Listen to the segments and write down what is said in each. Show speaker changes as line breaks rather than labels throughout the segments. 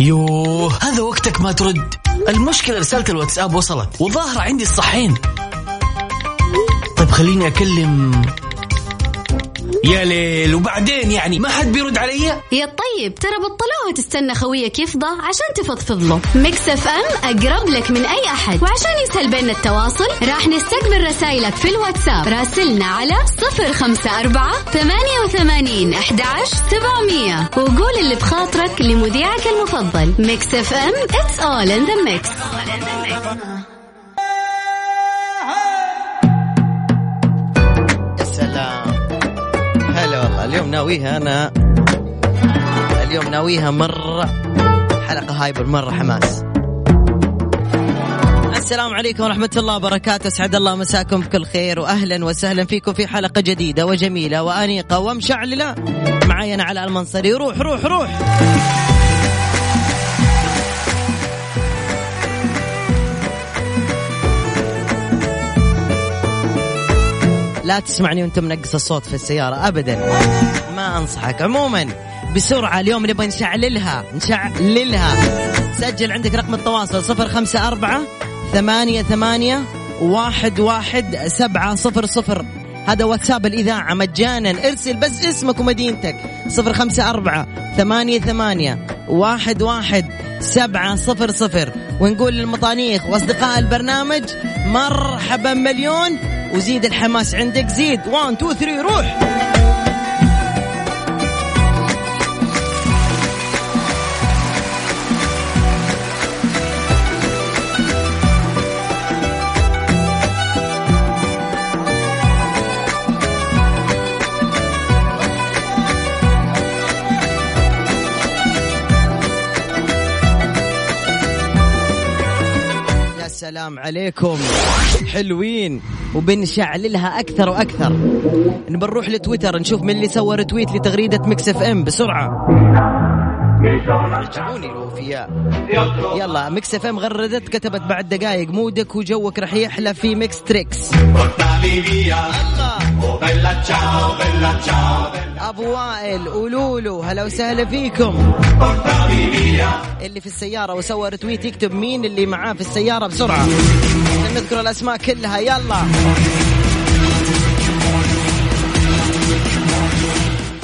يوه هذا وقتك ما ترد. المشكلة رسالة الواتساب وصلت وظاهرة عندي الصحين. طيب خليني أكلم يا ليل وبعدين يعني ما حد بيرد علي؟
يا طيب ترى بطلوها تستنى خويك يفضى عشان تفضفض له Mix FM أقرب لك من أي أحد. وعشان يسهل بيننا التواصل راح نستقبل رسائلك في الواتساب. راسلنا على صفر خمسة أربعة ثمانية وثمانين أحداش سبعمية. وقول اللي بخاطرك لمذيعك المفضل. Mix FM it's all in the mix.
اليوم ناويها أنا. اليوم ناويها مرة. حلقة هايبر مرة حماس. السلام عليكم ورحمة الله وبركاته. أسعد الله مساكم بكل خير وأهلا وسهلا فيكم في حلقة جديدة وجميلة وأنيقة ومشعللة معي أنا على المنصري. روح روح روح. لا تسمعني وانت منقص الصوت في السيارة أبدا. ما أنصحك. عموما بسرعة اليوم نبغى نشعللها نشعللها. سجل عندك رقم التواصل صفر خمسة أربعة ثمانية ثمانية واحد واحد سبعة صفر صفر. هذا واتساب الإذاعة مجانا. ارسل بس اسمك ومدينتك. صفر خمسة أربعة ثمانية ثمانية واحد واحد سبعة صفر صفر. ونقول للمطانيخ وأصدقاء البرنامج مرحبا مليون. وزيد الحماس عندك زيد. 1 2 3 روح. سلام عليكم. حلوين وبنشعللها أكثر وأكثر. نبى نروح لتويتر نشوف من اللي سوى retweet لتغريدة Mix FM بسرعة. رجعوني الأوفياء يلا Mix FM غردت كتبت بعد دقائق مودك وجوك رح يحلى في Mix Trix أبو وائل ولولو هلا وسهلا فيكم. اللي في السيارة وسوى رتويت يكتب مين اللي معاه في السيارة بسرعة. نذكر الأسماء كلها يلا.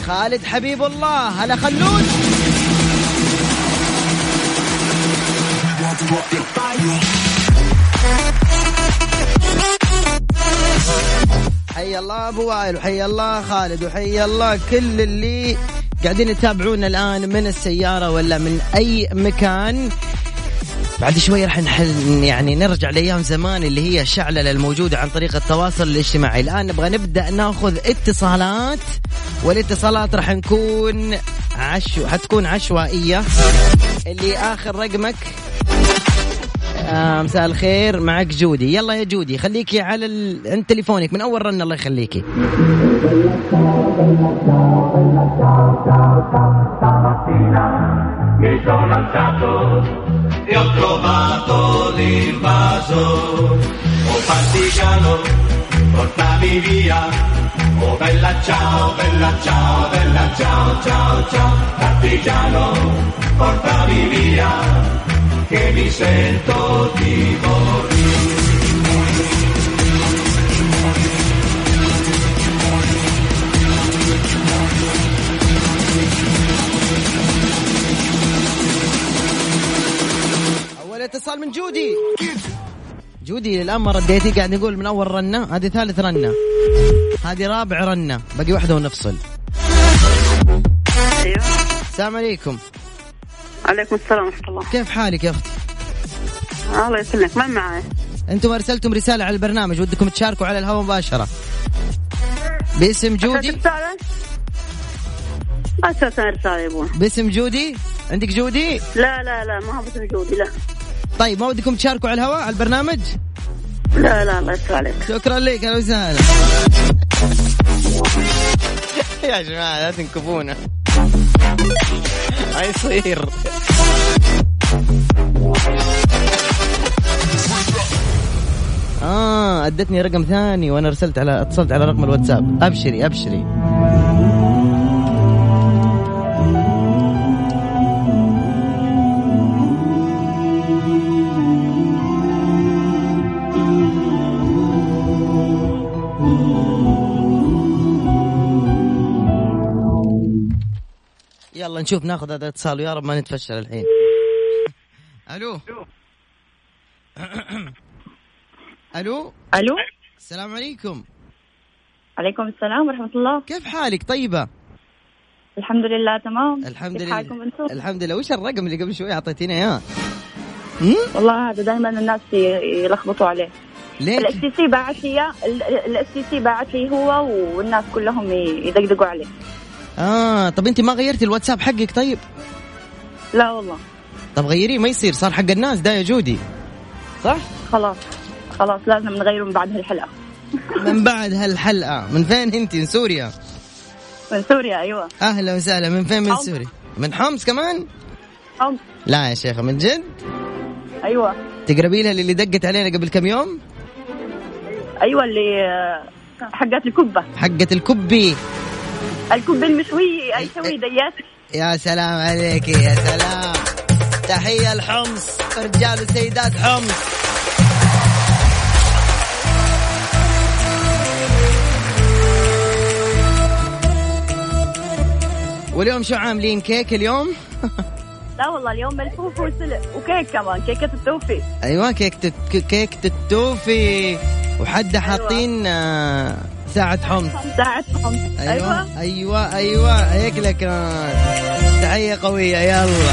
خالد حبيب الله هلا خلود. حي الله أبو وائل وحي الله خالد وحي الله كل اللي قاعدين يتابعونا الآن من السيارة ولا من أي مكان. بعد شوي راح نحل يعني نرجع لأيام زمان اللي هي الشعلله الموجودة عن طريق التواصل الاجتماعي، الآن نبغى نبدأ ناخذ اتصالات والاتصالات راح نكون عشو حتكون عشوائية. اللي آخر رقمك؟ آه مساء الخير معك جودي يلا يا جودي خليكي على ال... عند تليفونك من اول رن الله يخليكي
e. Oh portami via. Oh bella ciao, bella ciao, bella ciao, ciao, ciao. Partigiano, portami via, che mi sento di morire.
أول اتصال من جودي. جودي الآن ما رديتي قاعد نقول من أول رنة هذه ثالث رنة. هذه رابع رنة باقي واحدة ونفصل.
أيوه.
السلام عليكم.
عليكم السلام ورحمة الله.
كيف حالك يا أختي
الله يسلمك من معي؟
أنتم أرسلتم رسالة على البرنامج ودكم تشاركوا على الهواء مباشرة. باسم جودي؟
رسالة؟ أساسا رسالة يا أبوي.
باسم جودي؟ عندك جودي؟
لا لا لا ما هو باسم جودي لا.
طيب ما ودكم تشاركوا على الهواء على البرنامج؟
لا لا الله يستر عليك.
شكرا لك أهلا وسهلا. يا جماعة لا تنكفونا. ما يصير. آه أدتني رقم ثاني وأنا ارسلت على اتصلت على رقم الواتساب. أبشري أبشري. نشوف ناخذ هذا الاتصال ويا رب ما نتفشل الحين. ألو؟ ألو؟
ألو؟
السلام عليكم.
عليكم السلام ورحمة الله.
كيف حالك؟ طيبة؟
الحمد لله تمام.
الحمد لله؟ الحمد لله. وش الرقم اللي قبل شوي اعطيتينا إياه؟
والله هذا دائما الناس يلخبطوا عليه.
ليه
ال STC باعت لي ال STC باعت لي هو والناس كلهم يدقدقوا عليه.
آه طب أنت ما غيرتي الواتساب حقك طيب؟
لا والله.
طب غيريه ما يصير صار حق الناس ده يا جودي. صح؟
خلاص. خلاص لازم نغيره من بعد هالحلقة.
من بعد هالحلقة. من فين أنت؟ من سوريا؟
من سوريا أيوه.
أهلا وسهلا. من فين؟ من. سوريا. من حمص كمان؟
حمص.
لا يا شيخة من جد؟
أيوه.
تقربي لها اللي دقت علينا قبل كم يوم؟
أيوه اللي آه، حقت الكبة
حقة الكبي
الكبة المشوية اي سوي ديات.
يا سلام عليك يا سلام. تحية الحمص رجال وسيدات حمص. واليوم شو عاملين؟ كيك اليوم؟
لا والله اليوم ملفوف وسلق. وكيك كمان كيكة التوفيق
أيوه كيك تت... كيك التوفي وحد حاطين آه، ساعة حمص.
ساعة حمص.
أيوه أيوه. أيوه هيك لك. تحية قوية يلا.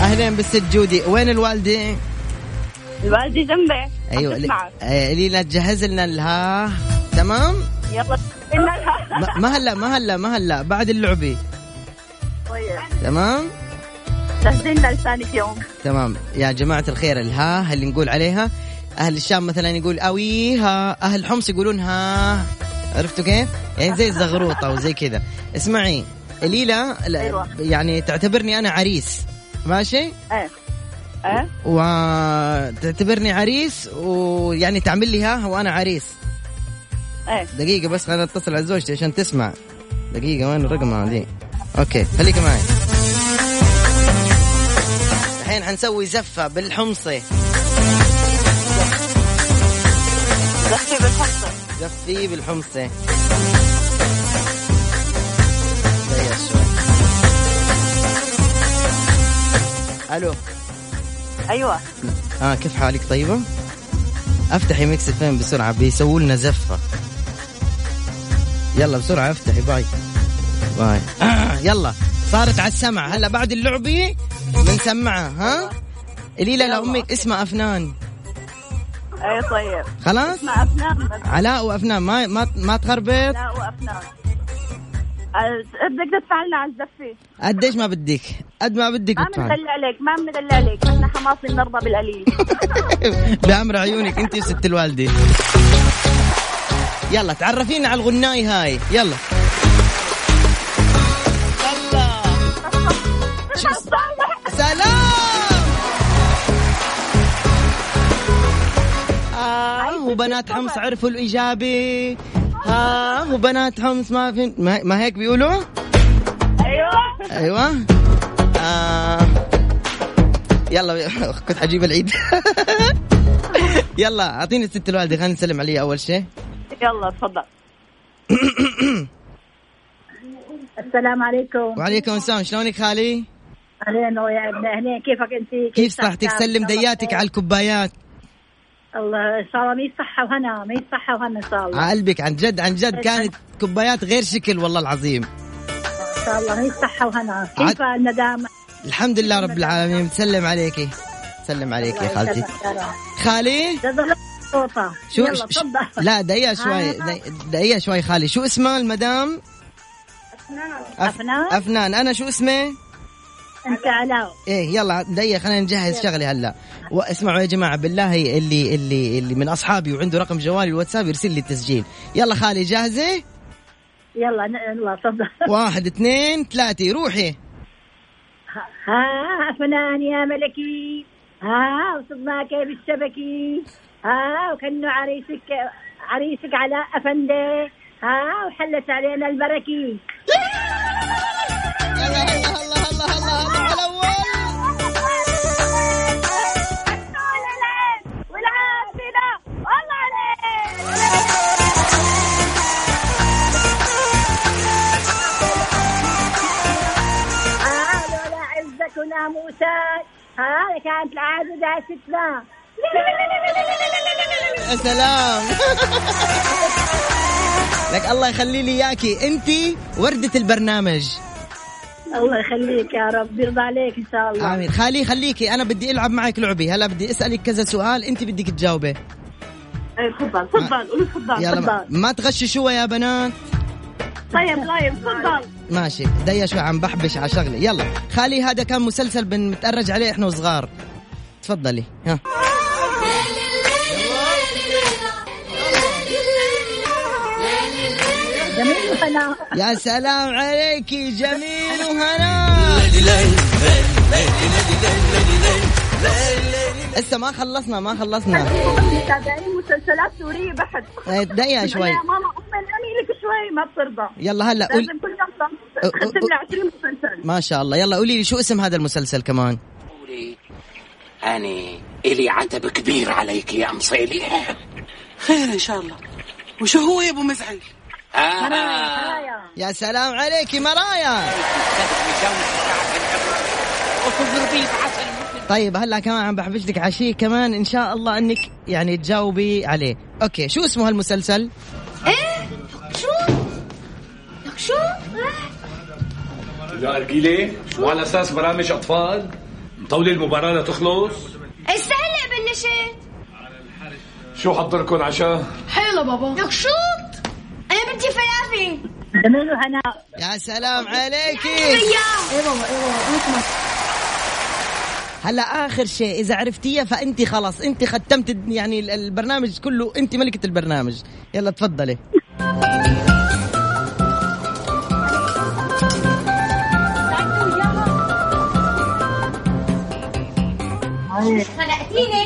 أهلين بالست جودي. وين الوالدة؟
الوالدة جنبي. أيوه.
آه، لينا تجهز لنا الها تمام؟
يلا لها.
ما- هلا ما هلا ما هلا. بعد اللعبة.
طيب.
تمام؟
جهزين لنا لسانك يوم.
تمام. يا جماعة الخير الها اللي نقول عليها؟ أهل الشام مثلا يقول أويها أهل حمص يقولون ها عرفتوا كيف؟ يعني زي الزغروطة وزي كذا. اسمعي ليلى
أيوة.
يعني تعتبرني أنا عريس. ماشي؟
إيه. إيه؟
وتعتبرني عريس ويعني تعمل لي ها وأنا عريس.
إيه.
دقيقة بس خلينا نتصل على زوجتي عشان تسمع. دقيقة وين الرقم هذه؟ أوكي خليك معي. الحين حنسوي زفة بالحمصي.
زفتي
بالحمصي دقيقة شوي ألو.
أيوه.
آه كيف حالك طيبة؟ أفتحي ميكس فين بسرعة بيسووا لنا زفة. يلا بسرعة أفتحي bye. bye. آه يلا. صارت على السمع. هلا بعد اللعبة. بنسمعها ها؟ ليلى لأمك اسمها أفنان.
إيه طيب.
خلاص؟
مع أفنان بس.
علاء وأفنان. ما ما ما تخربط.
لا وأفنان. بدك تدفع لنا على الزفة.
قديش ما بدك؟ قد ما بدك
ما. بندلع عليك ما بندلع عليك. إحنا حماصي بنرضى بالقليل.
بأمر عيونك أنت وست الوالدة. يلا تعرفينا على الغناي هاي. يلا. وبنات حمص عرفوا الإجابة. ها وبنات حمص ما في ما, ما هيك بيقولوا؟
أيوه.
أيوه آه. يلا كنت حجيب العيد. يلا أعطيني الست الوالدة خلينا نسلم عليها أول شيء.
يلا تفضل. السلام عليكم.
وعليكم السلام. شلونك خالي؟
أهلين ويا ابن أهلين. كيفك أنت؟
كيف صحتك؟ سلم دياتك على الكوبايات
الله إن شاء الله مي صحه وهنا مي صحه وهنا إن شاء الله.
على قلبك عن جد عن جد كانت كوبايات غير شكل والله العظيم.
إن شاء الله مي صحه وهنا. كيف الندامة؟
الحمد لله رب العالمين. تسلم عليكي سلم عليك يا خالتي. خالي؟ شو
يلا
ش- لا دقيقة شوي
آه.
دقيقة- شوي خالي. شو اسمها المدام؟ أف-
أفنان؟
أفنان. أنا شو اسمي؟
انت علاء
إيه يلا دقيقة خلينا نجهز شغلي هلا. واسمعوا يا جماعة بالله اللي اللي اللي من أصحابي وعنده رقم جوالي الواتساب يرسل لي التسجيل. يلا خالي جاهزة؟
يلا يلا تفضل.
واحد اثنين ثلاثة روحي.
ها فنان يا ملكي. ها وصدناك بالشبكي. ها وكنه عريسك عريسك على أفندي. ها وحلت علينا البركي. كانت العادة
يا سلام. لك الله يخلي لي إياكي. أنت وردة البرنامج.
الله يخليك يا رب. يرضى عليك إن شاء الله.
آمين. خالي خليكي. أنا بدي ألعب معك لعبي هلا بدي أسألك كذا سؤال أنت بدك تجاوبه.
إيه، تفضل تفضل قولي تفضل
يلا ما, تغششوا يا بنات؟
طيب طيب تفضل
ماشي. دقيقة شوي عم بحبش على شغلي. يلا خالي هذا كان مسلسل بنتأرج عليه إحنا وصغار. تفضلي. ها.
جميل وهنا
يا سلام عليكي جميل وهنا. لسه ما خلصنا ما خلصنا.
متابعين مسلسلات سورية بحت.
إيه، دقيقة شوي.
يا ماما نامي لك شوي ما بترضى.
يلا هلا قول
لازم كل يوم ختم لي 20 مسلسل.
ما شاء الله. يلا قولي لي شو اسم هذا المسلسل كمان؟
قولي أنا إلي عتب كبير عليك يا مصيلح خير إن شاء الله. وشو هو يا أبو مزعج؟ آه.
هايا
يا سلام عليكي مرأيا. طيب هلا كمان عم بحبش لك عشيه كمان. إن شاء الله إنك يعني تجاوبي عليه. أوكي شو اسمه هالمسلسل؟
شو؟
يا أرجيلي وعلى أساس برامج أطفال؟ مطولة المباراة لتخلص؟
استهلق بالنشيد
شو حضركم عشاء؟
حلو بابا. نقشوط أنا بدي فلافل
جميل وهنا
يا سلام عليكي.
يا
إيه بابا إيه بابا
هلا آخر شيء إذا عرفتيها فأنت خلاص أنت ختمت يعني ال- البرنامج كله أنت ملكة البرنامج. يلا تفضلي.
خلقتيني.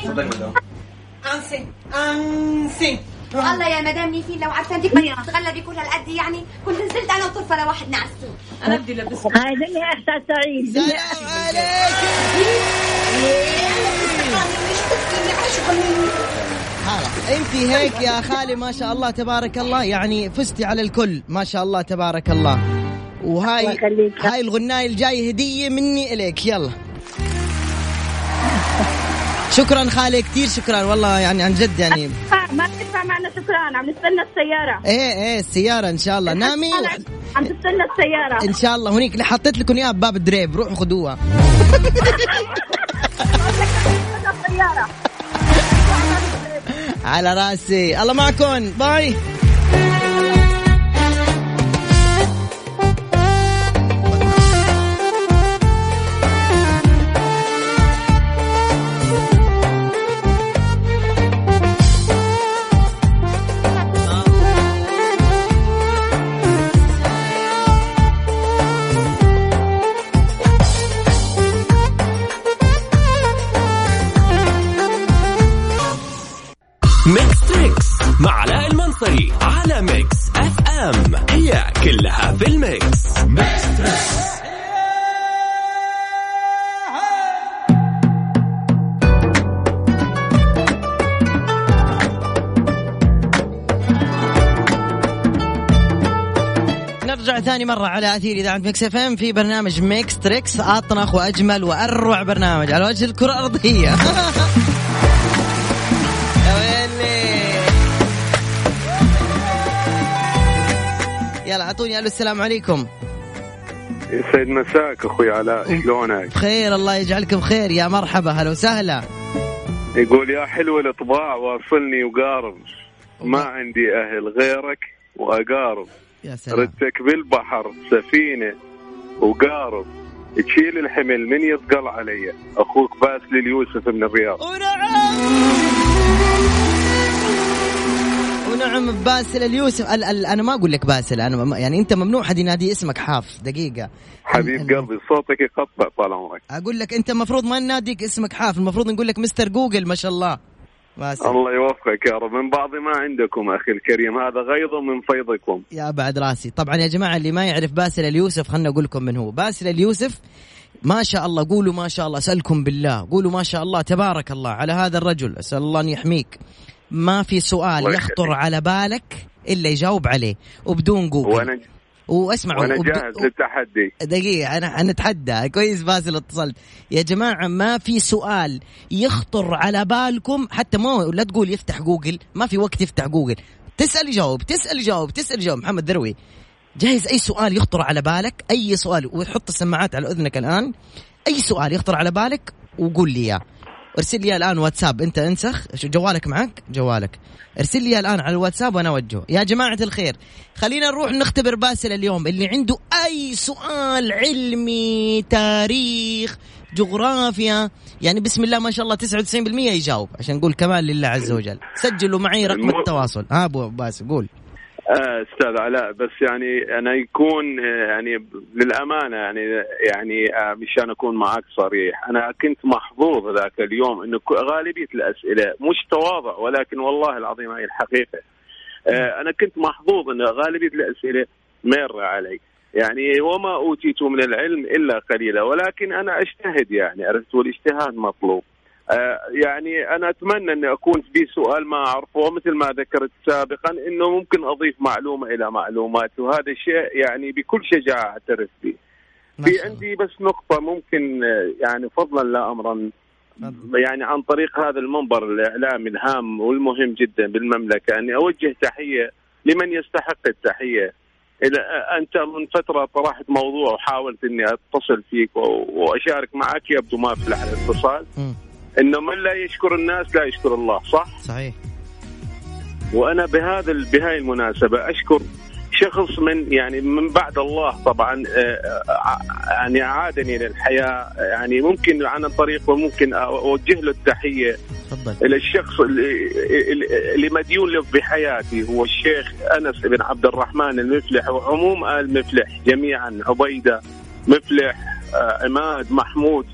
أنسي أنسي. والله يا مدام نيفين لو عرفت أنت كنت تتغلبي كل هالقد يعني كنت نزلت أنا وطرفة لواحد نعسو
هاي دنيا احساس سعيد. دنيا
سلام عليكي خلاص أنت هيك يا خالي ما شاء الله تبارك الله. يعني فزتي على الكل ما شاء الله تبارك الله.
الله
وهاي. هاي الغناية الجاية هدية مني إليك. يلا. شكرا خالي كثير شكرا. والله يعني عن جد يعني.
ما تدفع معنا شكرا. عم نستنى السيارة.
إيه إيه السيارة إن شاء الله. نامي و...
عم تستنى السيارة.
إن شاء الله. هنيك حطيت لكم إياها بباب الدريب روحوا خذوها على راسي. الله معكم. باي. مرة على أثير إذاعة Mix FM في برنامج Mix Trix أطنخ وأجمل وأروع برنامج على وجه الكرة الأرضية. يا ويلي. يلا أعطوني ألو السلام عليكم.
يسعد مساك أخوي علاء شلونك؟
بخير الله يجعلك بخير. يا مرحبا هلا وسهلا.
يقول يا حلو الأطباع واصلني وقارب. ما عندي أهل غيرك وأقارب.
يا سلام.
ردتك بالبحر سفينة وقارب تشيل الحمل من يثقل علي. أخوك باسل اليوسف من الرياض.
ونعم. ونعم باسل اليوسف. ال ال أنا ما أقول لك باسل أنا يعني أنت ممنوع حد ينادي اسمك حاف. دقيقة.
حبيب قلبي صوتك يقطع طال عمرك.
أقول لك أنت المفروض ما نناديك اسمك حاف المفروض نقول لك mister Google ما شاء الله. باسل
الله يوفقك يا رب. من بعض ما عندكم أخي الكريم هذا غيض من فيضكم.
يا بعد راسي. طبعا يا جماعة اللي ما يعرف باسل اليوسف خلنا أقول لكم من هو. باسل اليوسف ما شاء الله قولوا ما شاء الله أسألكم بالله. قولوا ما شاء الله تبارك الله على هذا الرجل. أسأل الله أن يحميك. ما في سؤال يخطر. على بالك إلا يجاوب عليه وبدون جوجل
وأنا
واسمعوا
وأنا
وبد-
جاهز للتحدي.
دقيقة أنا نتحدى كويس باسل اتصلت يا جماعة ما في سؤال يخطر على بالكم؟ حتى ما لا تقول يفتح جوجل ما في وقت يفتح جوجل. تسأل يجاوب تسأل يجاوب تسأل يجاوب محمد ذروي جهز أي سؤال يخطر على بالك؟ أي سؤال وحط السماعات على أذنك الآن. أي سؤال يخطر على بالك؟ وقول لي إياه. ارسل لي الآن واتساب. انت انسخ. شو جوالك معك؟ جوالك. ارسل لي الآن على الواتساب وأنا أوجهه. يا جماعة الخير خلينا نروح نختبر باسل اليوسف اللي عنده أي سؤال علمي تاريخ جغرافيا. يعني بسم الله ما شاء الله 99% يجاوب عشان نقول كمان لله عز وجل. سجلوا معي رقم التواصل. ها أبو باسل قول.
أستاذ علاء بس يعني أنا يكون آه، يعني للأمانة يعني يعني آه، مشان أكون معك صريح أنا كنت محظوظ ذاك اليوم إنه غالبية الأسئلة مش تواضع ولكن والله العظيم هاي الحقيقة. آه، أنا كنت محظوظ ان غالبية الأسئلة مره علي. يعني وما أوتيت من العلم إلا قليلا ولكن أنا أجتهد يعني عرفت؟ والاجتهاد مطلوب. آه، يعني أنا أتمنى أني أكون في سؤال ما أعرفه ومثل ما ذكرت سابقا إنه ممكن أضيف معلومة إلى معلومات وهذا الشيء يعني بكل شجاعة أعترف به. في. عندي بس نقطة ممكن آه، يعني فضلا لا امرا يعني عن طريق هذا المنبر الاعلامي الهام والمهم جدا بالمملكة أني أوجه تحية لمن يستحق التحية. إلى أنت من فترة طرحت موضوع وحاولت إني أتصل فيك وأشارك معك يبدو ما افلح الاتصال. إنه من لا يشكر الناس لا يشكر الله صح؟
صحيح.
وأنا بهذا بهاي المناسبة أشكر شخص من يعني من بعد الله طبعا آه، آه، يعني أعادني للحياة يعني ممكن عن طريقه ممكن أوجه له التحية
تفضل.
اللي, اللي مديون له بحياتي هو الشيخ أنس بن عبد الرحمن المفلح وعموم آل مفلح جميعا عبيدة مفلح آه، عماد محمود.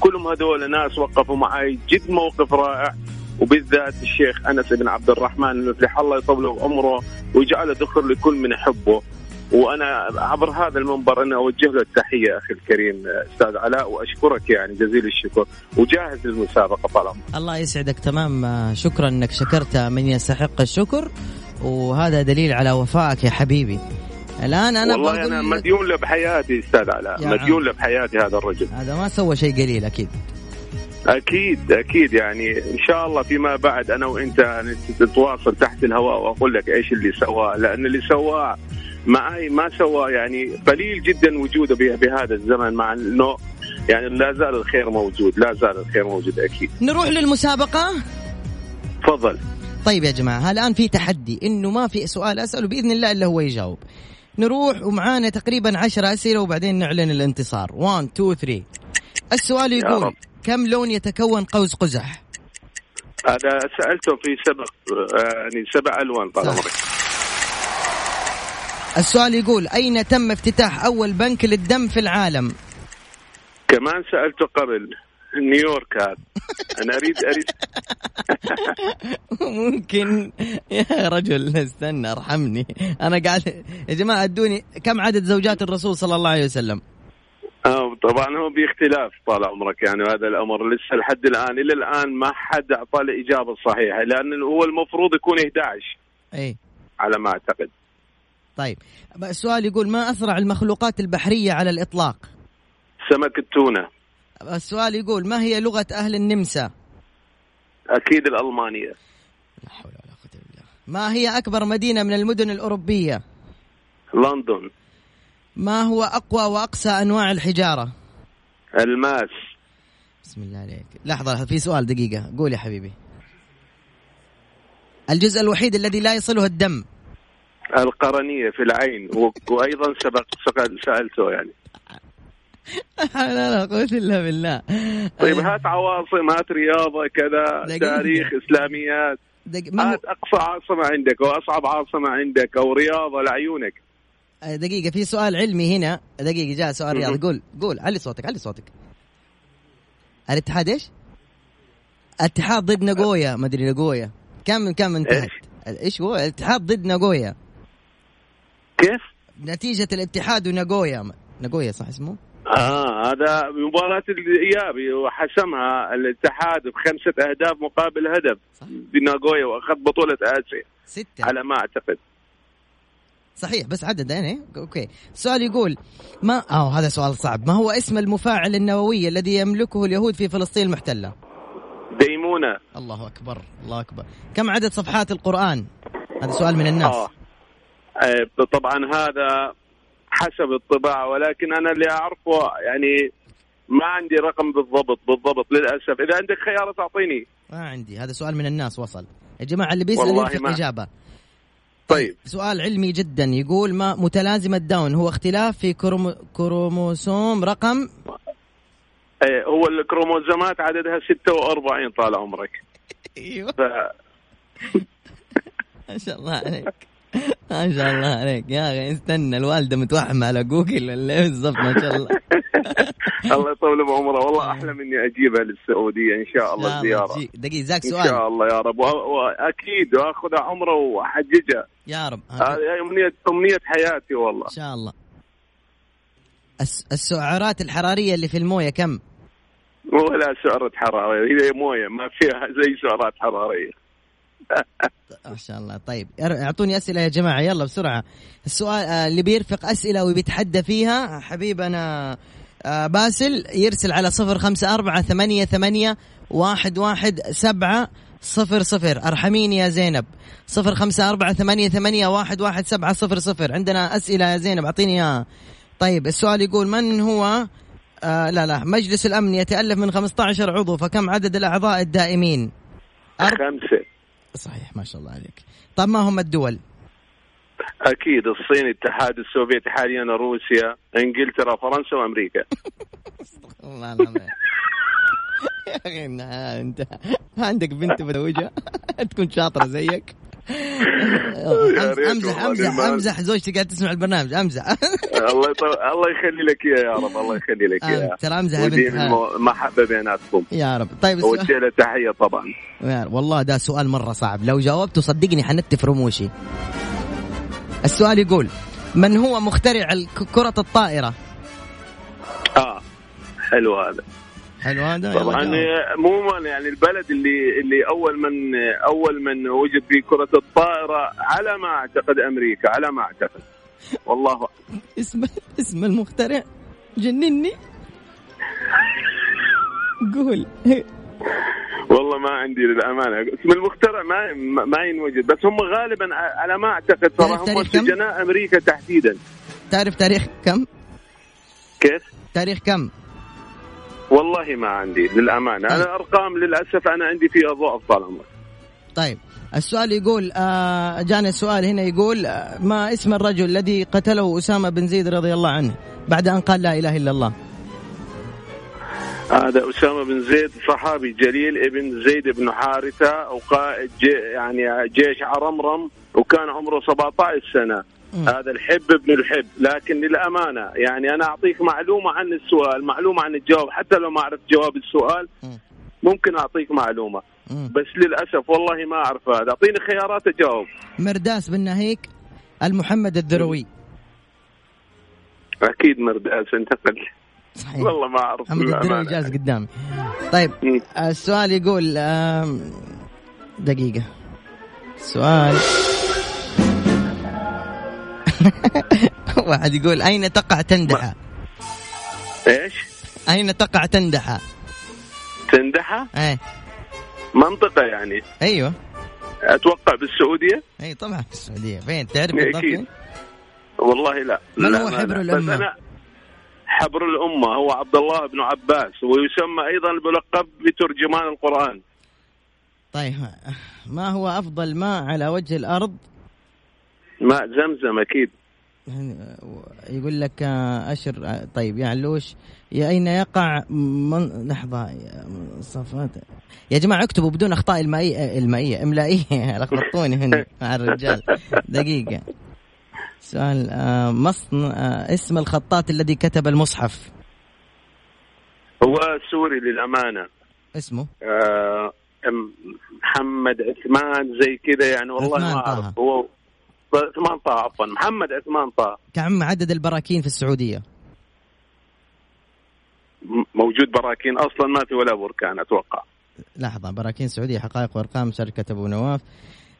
كلهم هذول ناس وقفوا معي جد موقف رائع. وبالذات الشيخ أنس بن عبد الرحمن المفلح الله يطول عمره ويجعله ذخر لكل من يحبه. وأنا عبر هذا المنبر أنا أوجه له التحية أخي الكريم أستاذ علاء. وأشكرك يعني. جزيل الشكر. وجاهز للمسابقة طال
الله يسعدك. تمام. شكرا أنك شكرت. من يستحق الشكر. وهذا دليل على وفائك يا حبيبي. الآن أنا
والله
أنا
مديون له بحياتي أستاذ علاء. مديون. له بحياتي هذا الرجل.
هذا ما سوى شيء قليل أكيد.
أكيد أكيد يعني إن شاء الله فيما بعد أنا وأنت نتواصل تحت الهواء وأقول لك إيش اللي سواه. لأن اللي سواه معي ما سوى يعني قليل جدا وجوده به- بهذا الزمن مع إنه يعني لا زال الخير موجود لا زال الخير موجود أكيد.
نروح للمسابقة؟
تفضل.
طيب يا جماعة الآن في تحدي إنه ما في سؤال أسأله بإذن الله إلا هو يجاوب. نروح ومعانا تقريبا عشرة أسئلة وبعدين نعلن الانتصار. 1 2 3 السؤال يقول. كم لون يتكون قوس قزح؟
هذا سألته في سبق آه، يعني سبع ألوان طال. عمرك
السؤال يقول أين تم افتتاح أول بنك للدم في العالم؟
كمان سألته قبل. نيويورك. هذا أنا اريد اريد
ممكن. يا رجل استنى ارحمني. أنا قاعد يا جماعة أدوني كم عدد زوجات الرسول صلى الله عليه وسلم؟
آه، طبعا هو باختلاف طال عمرك. يعني هذا الأمر لسه لحد الآن. إلى الآن ما حد اعطى الإجابة الصحيحة لأن هو المفروض يكون 11
اي
على ما أعتقد.
طيب. السؤال يقول ما أسرع المخلوقات البحرية على الإطلاق؟
سمك التونة.
السؤال يقول ما هي لغة أهل النمسا؟
أكيد الألمانية.
لا حول ولا قوة إلا بالله. ما هي أكبر مدينة من المدن الأوروبية؟
لندن.
ما هو أقوى واقسى أنواع الحجارة؟
الماس.
بسم الله عليك. لحظة في سؤال دقيقة. قول يا حبيبي. الجزء الوحيد الذي لا يصله الدم.
القرنية في العين و- وأيضا سبق سألته يعني.
لا لا قوة إلا بالله
طيب هات عواصم هات رياضة كذا. تاريخ
هو...
هات أقصى عاصمة عندك وأصعب عاصمة عندك أو رياضة لعيونك
دقيقة في سؤال علمي هنا دقيقة جاء سؤال رياضي. قول قول علي صوتك علي صوتك الاتحاد إيش؟ الاتحاد ضد ناغويا ما أدري ناغويا كم كم انتهت؟ إيش هو؟ الاتحاد ضد ناغويا
كيف؟
نتيجة الاتحاد وناغويا ناغويا صح اسمه؟
آه هذا مباراة الإياب وحسمها الاتحاد بخمسة أهداف مقابل هدف.
صح.
بناغويا وأخذ بطولة آسيا.
ستة.
على ما أعتقد.
صحيح بس عددين إيه؟ أوكي. السؤال يقول ما آه هذا سؤال صعب. ما هو اسم المفاعل النووي الذي يملكه اليهود في فلسطين المحتلة؟
ديمونة.
الله أكبر الله أكبر. كم عدد صفحات القرآن؟ هذا سؤال من الناس.
آه. آه، طبعا هذا حسب الطباعة ولكن أنا اللي أعرفه يعني ما عندي رقم بالضبط بالضبط للأسف. إذا عندك خيار تعطيني
ما عندي. هذا سؤال من الناس وصل. يا جماعة اللي بيسأل
ما-
إجابة.
طيب.
سؤال علمي جدا. يقول ما متلازمة داون هو اختلاف في كرومو كروموسوم رقم؟
آه، هو الكروموزومات عددها 46 طال عمرك.
أيوه.
ف...
ما شاء الله عليك. ما شاء الله عليك. يا أخي استنى الوالدة متوحمه على جوجل ولا إيه بالضبط؟ ما شاء الله.
الله يطول بعمره والله احلم اني أجيبها للسعودية إن شاء الله
زيارة. دقيقة
إن
سؤال.
شاء الله يا رب. واكيد وأخذها عمرة وأحججها.
يا رب.
هذه امنيه أمنية حياتي والله.
إن شاء الله. الس- السعرات الحرارية اللي في الموية كم؟
ولا سعرة حرارة هي موية ما فيها زي سعرات حرارية.
ما شاء الله. طيب اعطوني أسئلة يا جماعة. يلا بسرعة. السؤال آه، اللي بيرفق أسئلة وبيتحدى فيها حبيبنا آه، باسل يرسل على صفر خمسة أربعة ثمانية ثمانية واحد واحد سبعة صفر صفر. أرحميني يا زينب. صفر خمسة أربعة ثمانية ثمانية واحد واحد سبعة صفر صفر. عندنا أسئلة يا زينب. أعطيني إياها. طيب السؤال يقول من هو؟ آه لا لا مجلس الأمن يتألف من 15 عضو فكم عدد الأعضاء الدائمين.
خمسة.
صحيح ما شاء الله عليك. طب ما هم الدول؟
أكيد الصين الاتحاد السوفيتي حاليا روسيا إنجلترا فرنسا وأمريكا.
الله العظيم يا أخي أنت عندك بنت متزوجه تكون شاطرة زيك. امزح امزح. أمزح زوجتي قاعدة تسمع البرنامج. أمزح.
الله. الله يخلي لك إياه يا رب الله يخلي لك إياه
ترى أمزح يا
محبة بيناتكم.
يا رب. طيب السؤال
وجه له تحية طبعا.
والله ده سؤال مرة صعب. لو جاوبته صدقني حنتف رموشي. السؤال يقول من هو مخترع كرة الطائرة؟
آه حلو هذا.
حلو هذا
طبعا
جاوب.
عموما يعني البلد اللي اللي أول من أول من وجد فيه كرة الطائرة على ما أعتقد أمريكا على ما أعتقد والله
اسم اسم المخترع جنني قول
والله ما عندي للأمانة اسم المخترع ما ما ينوجد بس هم غالبا على ما أعتقد ترى هم
تاريخ كم؟
سجناء أمريكا تحديدا
تعرف تاريخ كم؟
كيف؟
تاريخ كم؟
والله ما عندي للأمانة. أنا أرقام للأسف أنا عندي فيها ضعف طال عمرك
طيب السؤال يقول آه جانا السؤال هنا يقول آه ما اسم الرجل الذي قتله أسامة بن زيد رضي الله عنه بعد أن قال لا إله إلا الله؟
هذا أسامة بن زيد صحابي جليل ابن زيد بن حارثة وقائد جي يعني جيش عرمرم وكان عمره 17 سنة.
مم.
هذا الحب ابن الحب. لكن للأمانة يعني أنا أعطيك معلومة عن السؤال معلومة عن الجواب. حتى لو ما أعرف جواب السؤال
مم.
ممكن أعطيك معلومة.
مم.
بس للأسف والله ما أعرف هذا. أعطيني خيارات أجاوب.
مرداس بن ناهيك المحمد الذروي.
أكيد مرداس انتقل.
صحيح.
والله ما أعرف
محمد الذروي. جالس قدامي. طيب. السؤال يقول آم، دقيقة. السؤال واحد يقول أين تقع تندحة؟
إيش؟
أين تقع تندحة؟
تندحة؟
إيه.
منطقة يعني.
أيوه.
أتوقع بالسعودية؟
اي طبعا في السعودية. فين؟ تعرف بالضبط
أكيد. والله لا.
من
لا
هو
ما
حبر
لا.
الأمة؟
بس أنا حبر الأمة. هو عبد الله بن عباس ويسمى أيضا بلقب بترجمان القرآن.
طيب ما هو أفضل ماء على وجه الأرض؟
ماء زمزم أكيد.
يقول لك آه، أشر آه، طيب يا علوش يا أين يقع من لحظة يا صفات. يا جماعة اكتبوا بدون أخطاء المائية المائية إملائية. لخبطوني هنا مع الرجال. دقيقة. سؤال آه، مصن آه، اسم الخطاط الذي كتب المصحف؟
هو سوري للأمانة.
اسمه؟
آه محمد عثمان زي كذا يعني والله ما
طه.
أعرف هو عثمان طه عفوا. محمد عثمان طه
كم عدد البراكين في السعودية.
م- موجود براكين أصلا ما في ولا بركان أتوقع.
لحظة براكين سعودية حقائق وأرقام شركة أبو نواف.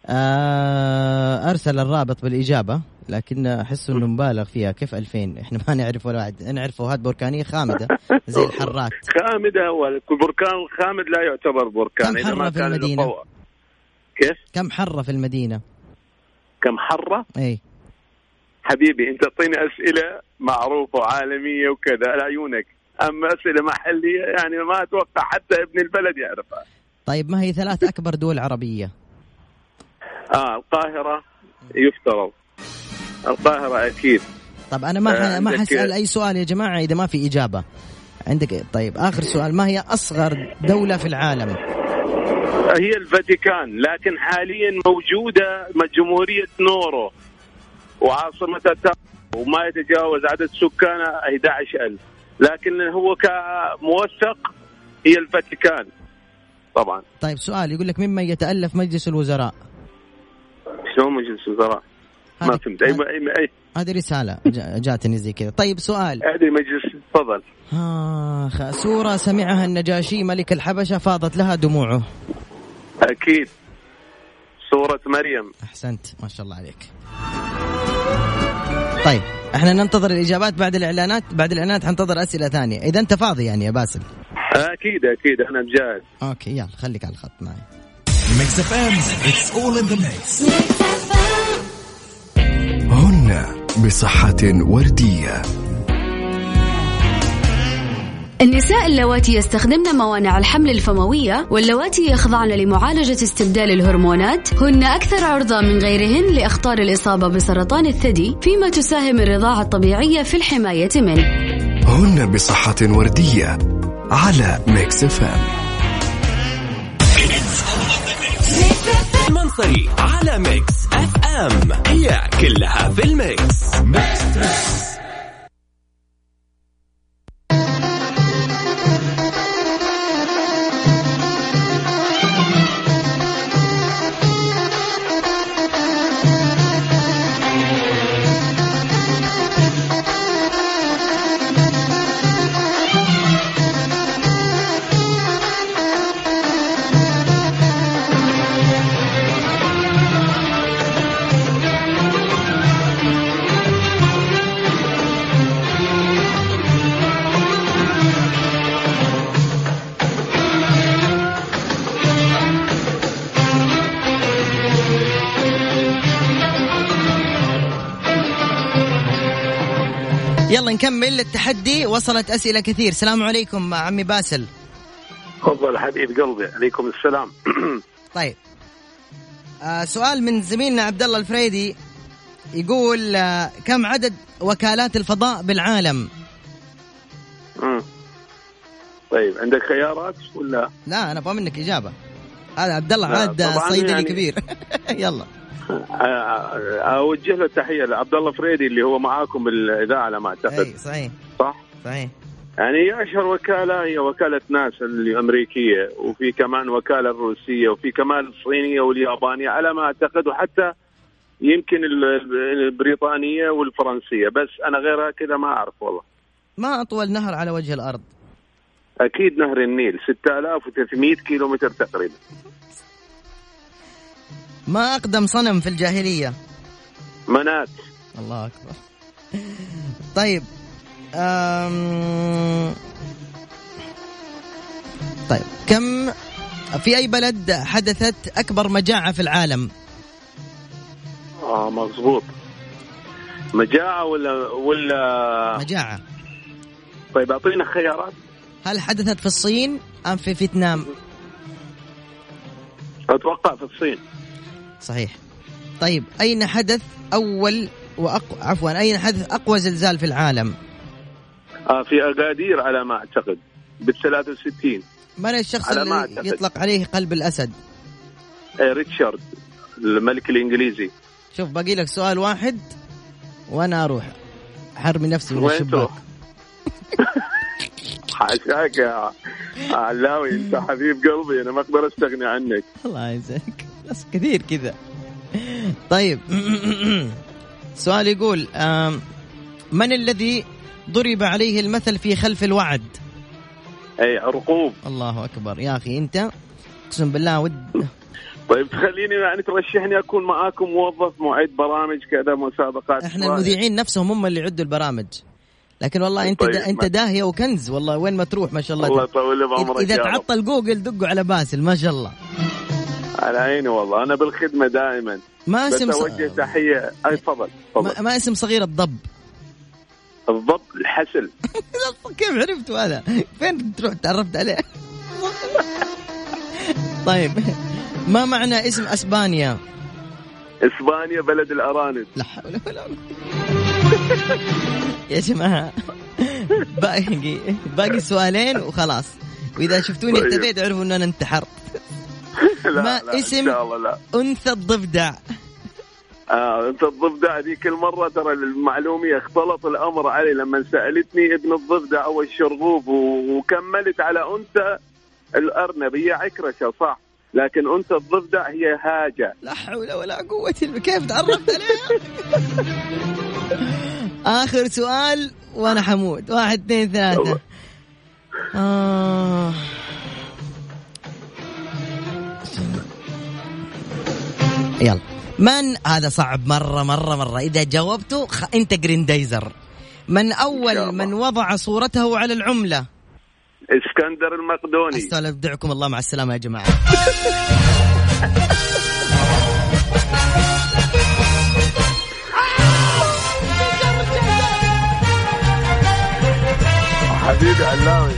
آه أرسل الرابط بالإجابة لكن أحس إنه مبالغ فيها. كيف 2000 إحنا ما نعرف ولا واحد. نعرف فوهات بركانية خامدة. زي الحرات
خامدة والبركان الخامد لا يعتبر بركان
كم حرة في؟
قوة. كيف؟
كم حره في المدينة؟
كم حرة؟
إي.
حبيبي أنت تعطيني أسئلة معروفة وعالمية وكذا على عيونك أما أسئلة محلية يعني ما أتوقع حتى ابن البلد يعرفها.
طيب ما هي ثلاث أكبر دول عربية؟
آه القاهرة يفترض. القاهرة أكيد.
طب أنا ما
آه،.
ما حسأل أي سؤال يا جماعة إذا ما في إجابة. عندك طيب آخر سؤال ما هي أصغر دولة في العالم؟
هي الفاتيكان لكن حاليا موجودة جمهورية نورو وعاصمتها وما يتجاوز عدد سكانها 11000 لكن هو كموثق هي الفاتيكان. طبعا.
طيب سؤال يقول لك ممن يتألف مجلس الوزراء؟
شلون مجلس الوزراء؟ ما فهمت. اي اي
هذه رسالة جا- جاتني زي كذا. طيب سؤال.
هذه مجلس تفضل.
آه سورة سمعها النجاشي ملك الحبشة فاضت لها دموعه.
أكيد. سورة مريم.
أحسنت. ما شاء الله عليك. طيب إحنا ننتظر الإجابات بعد الإعلانات بعد الإعلانات حنتظر أسئلة ثانية. إذا أنت فاضي يعني يا باسل.
أكيد أكيد. أنا جاهز
okay يلا خليك على الخط معي.
Mix FM it's all in the mix هن بصحة وردية.
النساء اللواتي يستخدمن موانع الحمل الفموية واللواتي يخضعن لمعالجة استبدال الهرمونات هن أكثر عرضة من غيرهن لأخطار الإصابة بسرطان الثدي فيما تساهم الرضاعة الطبيعية في الحماية منه.
هن بصحة وردية على Mix FM
المنصري على ميكس اف ام هي كلها في الميكس.
يلا نكمل التحدي. وصلت أسئلة كثير. السلام عليكم عمي باسل.
تفضل حبيب قلبي. عليكم السلام.
طيب. آه سؤال من زميلنا عبد الله الفريدي. يقول آه كم عدد وكالات الفضاء بالعالم؟
مم. طيب عندك خيارات ولا؟
لا أنا أبغى منك إجابة. هذا عبد الله عاد صيدلي
يعني-
كبير. يلا.
أوجه له تحيه لعبد الله فريدي اللي هو معاكم بالاذاعه على ما أعتقد.
اي صحيح.
صح؟
صحيح.
يعني أشهر وكالة هي وكالة ناسا الأمريكية وفي كمان وكالة الروسية وفي كمان الصينية واليابانية على ما أعتقد وحتى يمكن ال- ال- البريطانية والفرنسية. بس أنا غيرها كذا ما أعرف والله.
ما أطول نهر على وجه الأرض؟
أكيد نهر النيل 6300 كيلو متر تقريبا.
ما أقدم صنم في الجاهلية.
منات
الله أكبر. طيب أم... طيب كم في أي بلد حدثت أكبر مجاعة في العالم؟
آه مضبوط مجاعة ولا ولا؟
مجاعة.
طيب أعطينا خيارات.
هل حدثت في الصين أم في فيتنام؟
أتوقع في الصين.
صحيح. طيب أين حدث أول وأق... عفوا أين حدث أقوى زلزال في العالم؟
آه في اكادير على ما أعتقد بال 63
من الشخص
على ما
اللي
أعتقد.
يطلق عليه قلب الأسد؟
آه ريتشارد الملك الإنجليزي.
شوف باقي لك سؤال واحد وأنا أروح. حرمي نفسي من الشباك؟
حاشاك يا علاوي أنت حبيب قلبي أنا ما أقدر أستغني عنك.
الله يعزك. بس كثير كذا. طيب. سؤال يقول من الذي ضرب عليه المثل في خلف الوعد؟
اي عرقوب
الله أكبر. يا أخي أنت؟ أقسم بالله ود.
طيب تخليني يعني ترشحني أكون معاكم موظف معد برامج كذا مسابقات.
إحنا المذيعين نفسهم هم اللي يعدوا البرامج. لكن والله أنت
طيب،
دا
أنت
داهية وكنز. والله وين ما تروح ما شاء الله.
الله يطول بعمرك إذا.
تعطل جوجل دقوا على باسل ما شاء الله.
على عيني والله. أنا بالخدمة دائما.
ما
بس
اسم ص-
اوجه تحية. أي تفضل
ما, ما اسم صغير الضب؟
الضبط الحسل
كيف عرفتوا هذا؟ فين تروح تعرفت عليه؟ طيب ما معنى اسم أسبانيا؟
إسبانيا بلد الأرانب.
لا حول ولا قوة. يا جماعة باقي باقي سؤالين وخلاص. وإذا شفتوني
طيب.
اختفيت اعرفوا أن أنا انتحرت.
لا
ما
لا
اسم-
ان شاء الله لا.
أنثى الضفدع.
آه انت الضفدع ذيك المره ترى المعلومية اختلط الأمر علي. لما سألتني ابن الضفدع أو الشرغوف وكملت على أنثى الأرنب هي عكرشة صح. لكن أنثى الضفدع هي هاجة.
لا حول ولا قوة إلا كيف تعرفت عليها؟ آخر سؤال وأنا حمود. واحد اثنين ثلاثة. آه. يلا. من هذا صعب مرة مرة مرة. إذا جاوبته خ... أنت جريندايزر. من أول. من وضع صورته على العملة.
إسكندر المقدوني.
استودعكم الله مع السلامة يا جماعة.
حبيبي علاوي.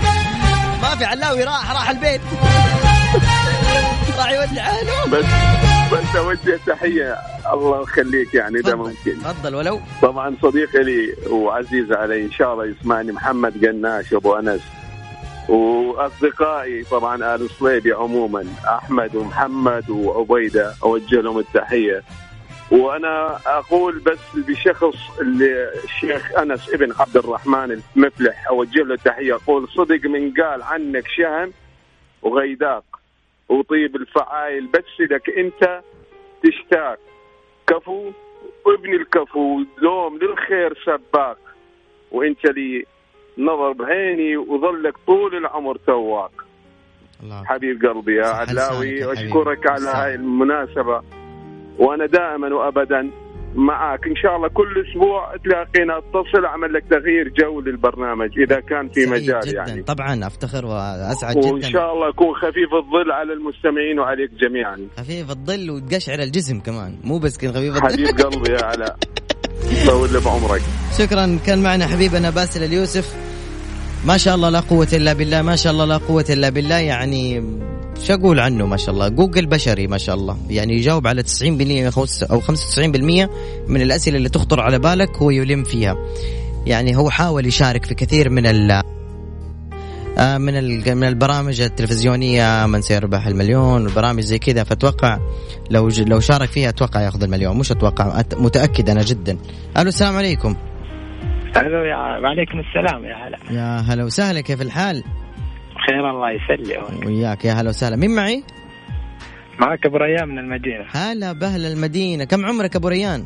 ما في علاوي راح راح البيت. راح يودع أهله.
بس بس اوجه تحية. الله يخليك يعني
إذا
ممكن.
تفضل ولو.
طبعا صديقي لي وعزيز علي إن شاء الله يسمعني محمد قناش أبو أنس. وأصدقائي طبعا آل صليبي عموما أحمد ومحمد وعبيدة أوجه لهم التحية. وأنا أقول بس بشخص اللي الشيخ أنس ابن عبد الرحمن المفلح أوجه له التحية. أقول صدق من قال عنك شهم وغيداق. وطيب الفعايل بس لك انت تشتاق. كفو وابن الكفو دوم للخير سباق وانت لي نظر بعيني وظلك طول العمر تواق
الله.
حبيب قلبي يا علاوي
حبيبي.
على. هاي المناسبة. وأنا دائما وابدا معاك. إن شاء الله كل أسبوع تلاقينا اتصل أعمل لك تغيير جو للبرنامج إذا كان في مجال
جدا.
يعني.
طبعا أفتخر وأسعد
وإن
جدا.
شاء الله يكون خفيف الظل على المستمعين وعليك جميعا.
خفيف الظل وتقشعر الجسم كمان. مو بس كذا خفيف الظل.
حبيب قلبي يا علاء. طول لي بعمرك.
شكرا. كان معنا حبيبنا باسل اليوسف. ما شاء الله لا قوة إلا بالله ما شاء الله لا قوة إلا بالله. يعني شو أقول عنه ما شاء الله. جوجل بشري ما شاء الله. يعني يجاوب على 90% خمس- أو 95% من الأسئلة اللي تخطر على بالك هو يلم فيها. يعني هو حاول يشارك في كثير من ال آه، من من البرامج التلفزيونية من سيربح المليون والبرامج زي كذا. فأتوقع لو لو شارك فيها أتوقع ياخذ المليون. مش أتوقع متأكد أنا جدا. ألو السلام عليكم.
ألو يا وعليكم السلام يا هلا.
يا هلا وسهلا كيف الحال؟
خير الله يسلمك.
وياك يا هلا وسهلا. مين معي؟
معك أبو ريان من المدينة.
هلا بأهل المدينة. كم عمرك أبو ريان؟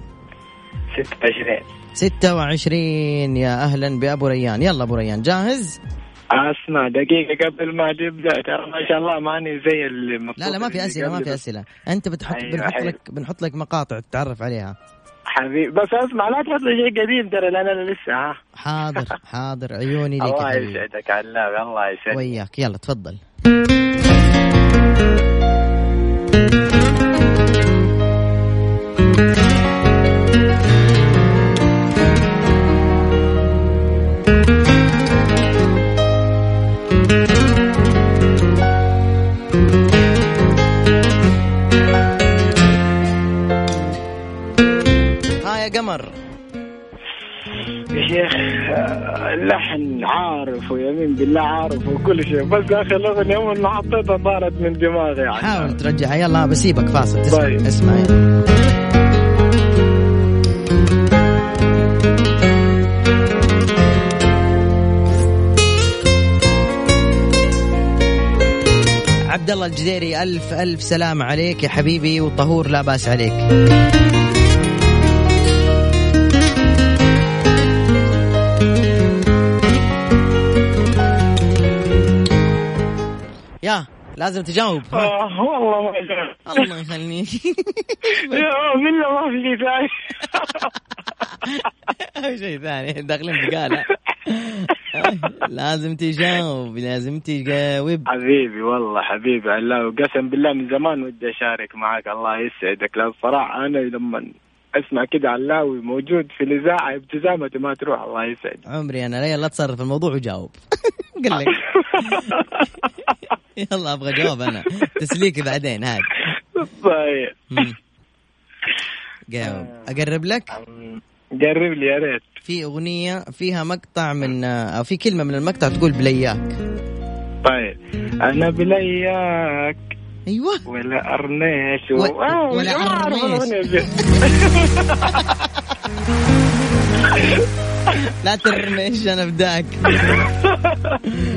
26
26 يا أهلا بأبو ريان. يلا أبو ريان جاهز؟
أسمع دقيقة قبل ما تبدا ترى ما شاء الله ماني زي اللي
لا لا ما في أسئلة ما في أسئلة. أنت بتحط
أيوة،
بنحط. لك بنحط لك مقاطع تتعرف عليها.
حبيبي. بس أسمع لا تحط لي شيء قديم ترى لأن أنا لسه ها.
حاضر حاضر. عيوني لك
الله يسعدك علاوي الله يسعدك.
وياك. يلا تفضل. ها يا
شيخ اللحن عارف ويمين بالله عارف وكل شيء بس اخر الأغنية اول ما حطيتها طارت من دماغي يعني
حاول ترجعها يلا بسيبك فاصل تسمع
طيب.
اسمع. عبد الله الجديري ألف ألف سلام عليك يا حبيبي وطهور لا بأس عليك لازم تجاوب. ها.
آه والله ما أدري.
الله يخليك.
يا بالله ما في شيء ثاني.
شيء ثاني داخلين بقالة لازم تجاوب لازم تجاوب.
حبيبي والله حبيبي. علاوي قسم بالله من زمان ودي أشارك معك الله يسعدك. لا الصراحه أنا لما أسمع كده علاوي موجود في الإذاعة ابتسامته ما تروح الله يسعد
عمري أنا لا يلا تصرف الموضوع وجاوب. قل لك يلا أبغى جواب أنا. تسليكي بعدين هاي
طيب.
جاوب. أقرب لك؟
قرب لي يا ريت.
في أغنية فيها مقطع من أو في كلمة من المقطع تقول بلياك
طيب. أنا بلياك
أيوه.
ولا أرنيش.
و-
آه،
ولا
دي.
لا ترمش أنا بداك.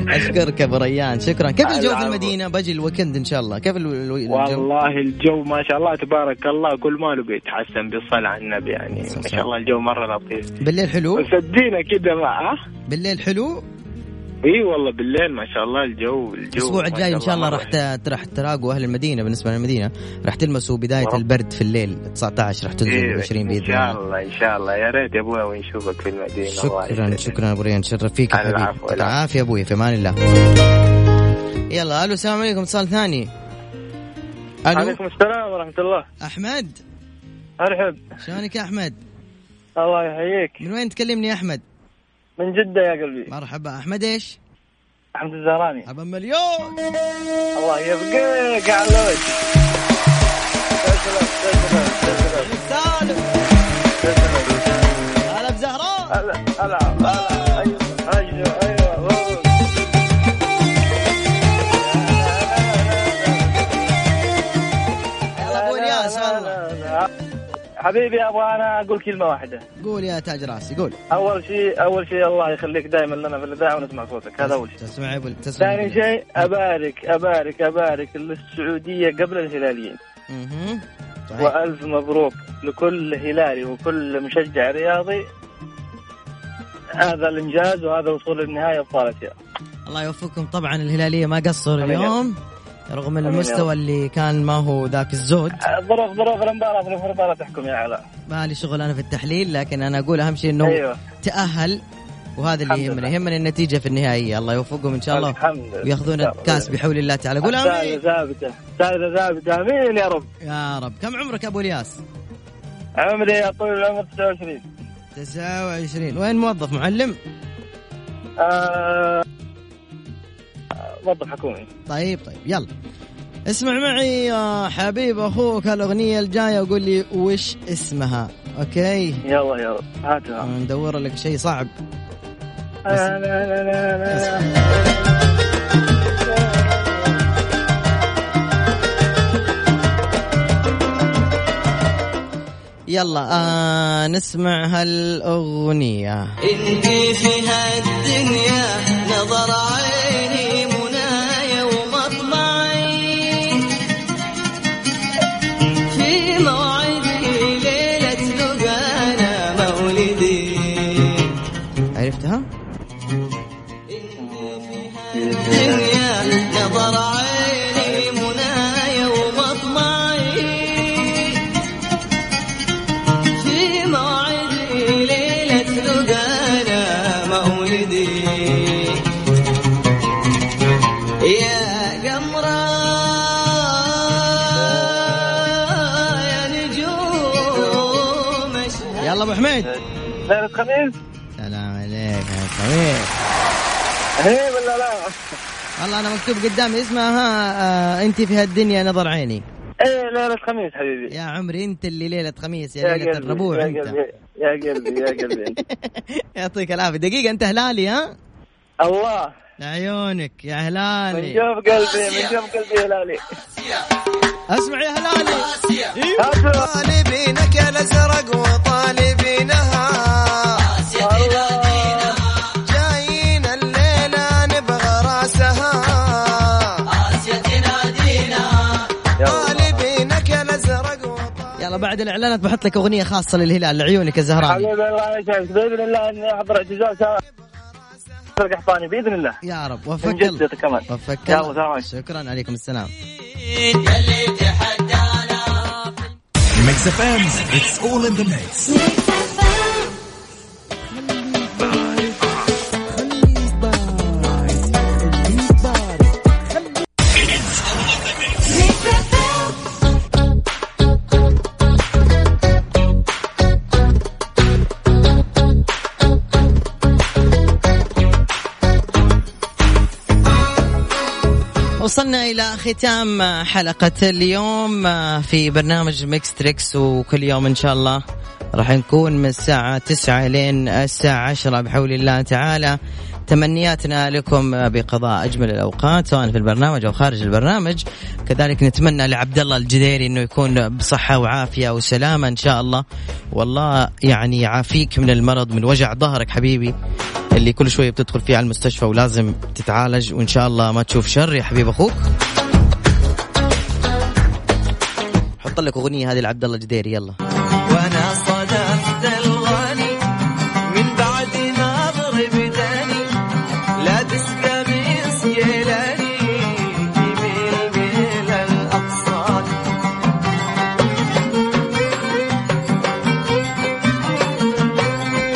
أشكرك أبو ريان. شكرا. كيف الجو في. المدينة؟ بجي ال weekend إن شاء الله. كيف الو- الجو؟
والله الجو ما شاء الله تبارك الله كل ما له بيتحسن بالصلاة على النبي يعني. ما شاء الله الجو مرة لطيف.
بالليل حلو؟
ادينا كده ما؟
بالليل حلو؟
إي والله بالليل ما شاء الله الجو الجو الأسبوع
الجاي إن شاء الله راح راح تراقوا أهل المدينة بالنسبة للمدينه راح تلمسوا بداية
ورب.
البرد في الليل 19 راح تنزل
إيه،
20
إن
باذن
شاء
الله.
الله إن شاء الله. يا ريت يا أبوي ونشوفك في المدينة الله
شكرا. شكرا أبو ريان شرف فيك يا حبيبي. العافيه أبوي في أمان الله. يلا ألو السلام عليكم. اتصال ثاني. ألو؟
عليكم السلام ورحمة الله.
أحمد؟
أرحب.
شلونك يا أحمد؟
الله يحييك.
من وين تكلمني يا أحمد؟
من جدة يا قلبي.
مرحبا. أحمد إيش؟
حمد الزهراني.
مرحبا مليون.
الله يبقيك على تسلم
هلا بزهراء
هلا هلا هلا. حبيبي أبغى أنا أقول كلمة واحدة.
قول يا تاج راسي قول.
أول شيء أول شيء الله يخليك دائما لنا في الإذاعة ونسمع صوتك هذا أول شيء
تسمع تسمع
ثاني شيء أبارك أبارك أبارك للسعودية قبل الهلاليين.
أها صحيح.
وألف مبروك لكل هلالي وكل مشجع رياضي. هذا الإنجاز وهذا وصول النهاية اسيا
الله يوفقكم. طبعا الهلالية ما قصر
آمين يا
اليوم. رغم
آمين
المستوى اللي كان ما هو ذاك الزود.
ظروف ظروف المباراه ظروف المباراه تحكم يا علاء.
ما لي شغل أنا في التحليل لكن أنا أقول أهم شيء إنه
أيوه.
تأهل وهذا اللي يهمنا. يهمنا النتيجة في النهائية. الله يوفقهم إن شاء الله. ويأخذون
إن.
الكاس بحول الله تعالى. قول أمين.
الثالثة ثابته الثالثة ثابته أمين يا رب.
يا رب. كم عمرك أبو الياس؟
عمري يا طويل العمر 29
29 وين موظف؟ معلم؟
آه... موظف حكومي.
طيب طيب يلا. اسمع معي يا حبيب أخوك هالأغنية الجاية وقول لي وش اسمها أوكي؟
يلا يلا. هاتها.
ندور لك شيء صعب.
لا لا لا لا لا.
يلا آه نسمع هالأغنية.
انت في هالدنيا نظر عيني
خميس هي ولا لا؟
والله أنا مكتوب قدامي اسمها آه أنت في هالدنيا نظر عيني.
إيه ليلة خميس حبيبي.
يا عمري أنت اللي ليلة خميس يا
يا قلبي
الربوع
يا
أنت.
قلبي يا قلبي يا قلبي.
يعطيك العافية. دقيقة أنت هلالي ها؟
الله.
لعيونك يا
من
هلالي
جوف قلبي من جوف قلبي هلالي
أسمع يا هلالي
هاتوا
طالبينك يا الأزرق وطالبينها
يلا بعد الإعلانات بحط لك أغنية خاصة للهلال لعيونك الزهراني
حبيبي الله يسعدك. بإذن الله إني أحضر اعتزال
القحطاني بإذن الله.
يا رب.
جدة
الله
كمان يلا
الله. شكرا عليكم السلام.
Mix FM, it's all in the mix.
إلى ختام حلقة اليوم في برنامج Mix Trix وكل يوم إن شاء الله راح نكون من الساعة تسعة لين الساعة عشرة بحول الله تعالى. تمنياتنا لكم بقضاء أجمل الأوقات سواء في البرنامج أو خارج البرنامج. كذلك نتمنى لعبد الله الجديري أنه يكون بصحة وعافية وسلامة إن شاء الله. والله يعني يعافيك من المرض من وجع ظهرك حبيبي. اللي كل شوية بتدخل فيه على المستشفى ولازم تتعالج وإن شاء الله ما تشوف شر يا حبيب أخوك. حط لك أغنية هذه لعبد الله الجديري يلا.